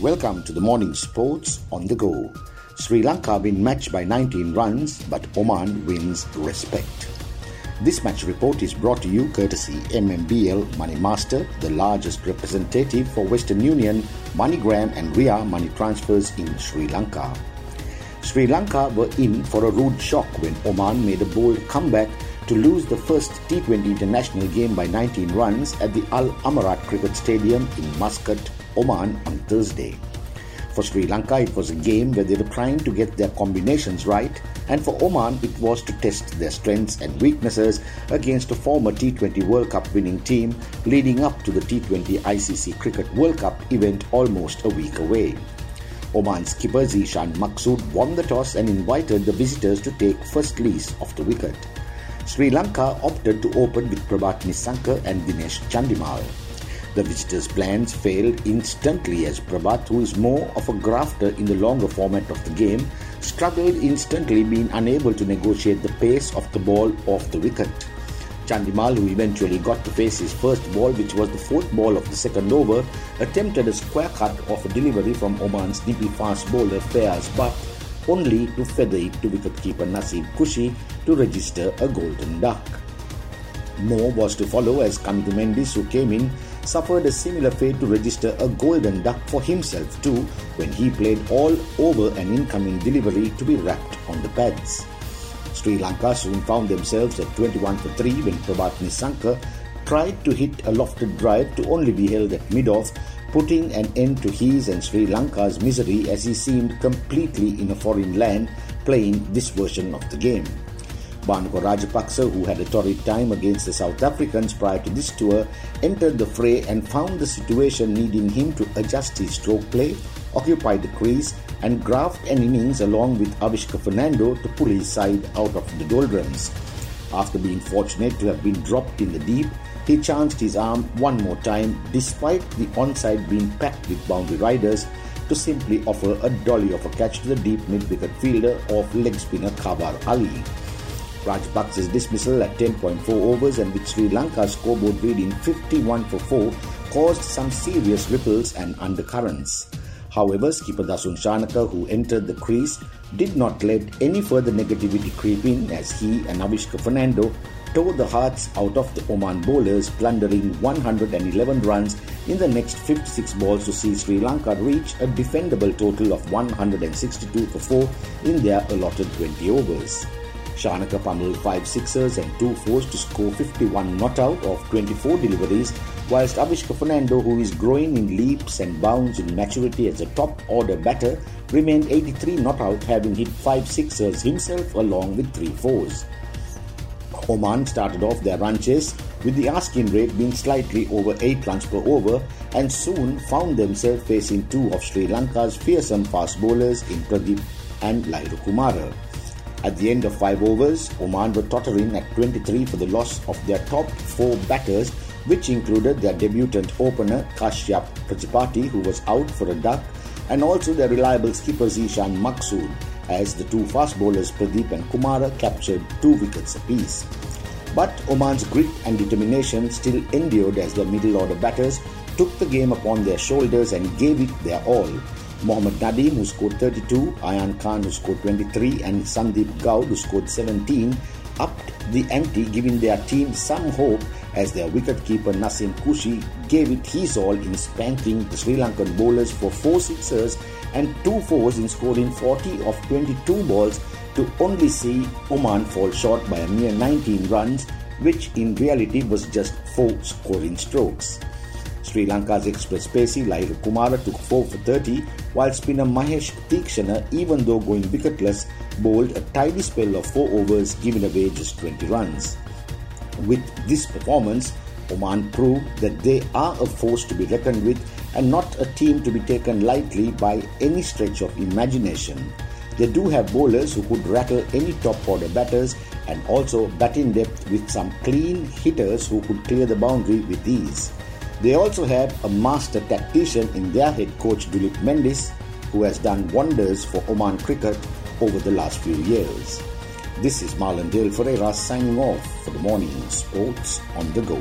Welcome to the morning sports on the go. Sri Lanka win match by 19 runs, but Oman wins respect. This match report is brought to you courtesy MMBL Money Master, the largest representative for Western Union, MoneyGram and Ria money transfers in Sri Lanka. Sri Lanka were in for a rude shock when Oman made a bold comeback to lose the first T20 international game by 19 runs at the Al Amarat Cricket Stadium in Muscat, Oman on Thursday. For Sri Lanka, it was a game where they were trying to get their combinations right, and for Oman, it was to test their strengths and weaknesses against a former T20 World Cup winning team leading up to the T20 ICC Cricket World Cup event almost a week away. Oman skipper Zeeshan Maqsood won the toss and invited the visitors to take first lease of the wicket. Sri Lanka opted to open with Prabhat Nissanka and Dinesh Chandimal. The visitors' plans failed instantly as Prabhat, who is more of a grafter in the longer format of the game, struggled instantly, being unable to negotiate the pace of the ball off the wicket. Chandimal, who eventually got to face his first ball, which was the fourth ball of the second over, attempted a square cut of a delivery from Oman's DP fast bowler Fayaz Butt, only to feather it to wicketkeeper Naseem Khushi to register a golden duck. More was to follow as Kamindu Mendis, who came in, suffered a similar fate to register a golden duck for himself too when he played all over an incoming delivery to be wrapped on the pads. Sri Lanka soon found themselves at 21 for 3 when Prabhat Nissanka tried to hit a lofted drive to only be held at mid-off, putting an end to his and Sri Lanka's misery as he seemed completely in a foreign land playing this version of the game. Bhanuka Rajapaksa, who had a torrid time against the South Africans prior to this tour, entered the fray and found the situation needing him to adjust his stroke play, occupy the crease, and graft an innings along with Avishka Fernando to pull his side out of the doldrums. After being fortunate to have been dropped in the deep, he chanced his arm one more time despite the onside being packed with boundary riders to simply offer a dolly of a catch to the deep mid-wicket fielder of leg spinner Khawar Ali. Rajapaksa's dismissal at 10.4 overs and with Sri Lanka's scoreboard reading 51 for 4 caused some serious ripples and undercurrents. However, skipper Dasun Shanaka, who entered the crease, did not let any further negativity creep in as he and Avishka Fernando tore the hearts out of the Oman bowlers, plundering 111 runs in the next 56 balls to see Sri Lanka reach a defendable total of 162 for 4 in their allotted 20 overs. Shanaka pummeled 5 sixers and 2 fours to score 51 not out of 24 deliveries, whilst Avishka Fernando, who is growing in leaps and bounds in maturity as a top order batter, remained 83 not out, having hit 5 sixers himself along with 3 fours. Oman started off their run chase with the asking rate being slightly over 8 runs per over and soon found themselves facing two of Sri Lanka's fearsome fast bowlers in Pradeep and Lahiru Kumara. At the end of 5 overs, Oman were tottering at 23 for the loss of their top 4 batters which included their debutant opener Kashyap Prajapati who was out for a duck and also their reliable skipper Zeeshan Maqsood as the two fast bowlers Pradeep and Kumara captured two wickets apiece. But Oman's grit and determination still endured as their middle order batters took the game upon their shoulders and gave it their all. Mohammad Nadeem, who scored 32, Ayan Khan, who scored 23, and Sandeep Goud, who scored 17, upped the ante, giving their team some hope as their wicketkeeper Naseem Khushi gave it his all in spanking the Sri Lankan bowlers for four sixers and two fours in scoring 40 of 22 balls to only see Oman fall short by a mere 19 runs, which in reality was just four scoring strokes. Sri Lanka's express pacey Lahiru Kumara took 4 for 30, while spinner Mahesh Theekshana, even though going wicketless, bowled a tidy spell of 4 overs, giving away just 20 runs. With this performance, Oman proved that they are a force to be reckoned with and not a team to be taken lightly by any stretch of imagination. They do have bowlers who could rattle any top order batters and also batting depth with some clean hitters who could clear the boundary with ease. They also have a master tactician in their head coach Duleep Mendis, who has done wonders for Oman cricket over the last few years. This is Marlon Dale Ferreira signing off for the morning sports on the go.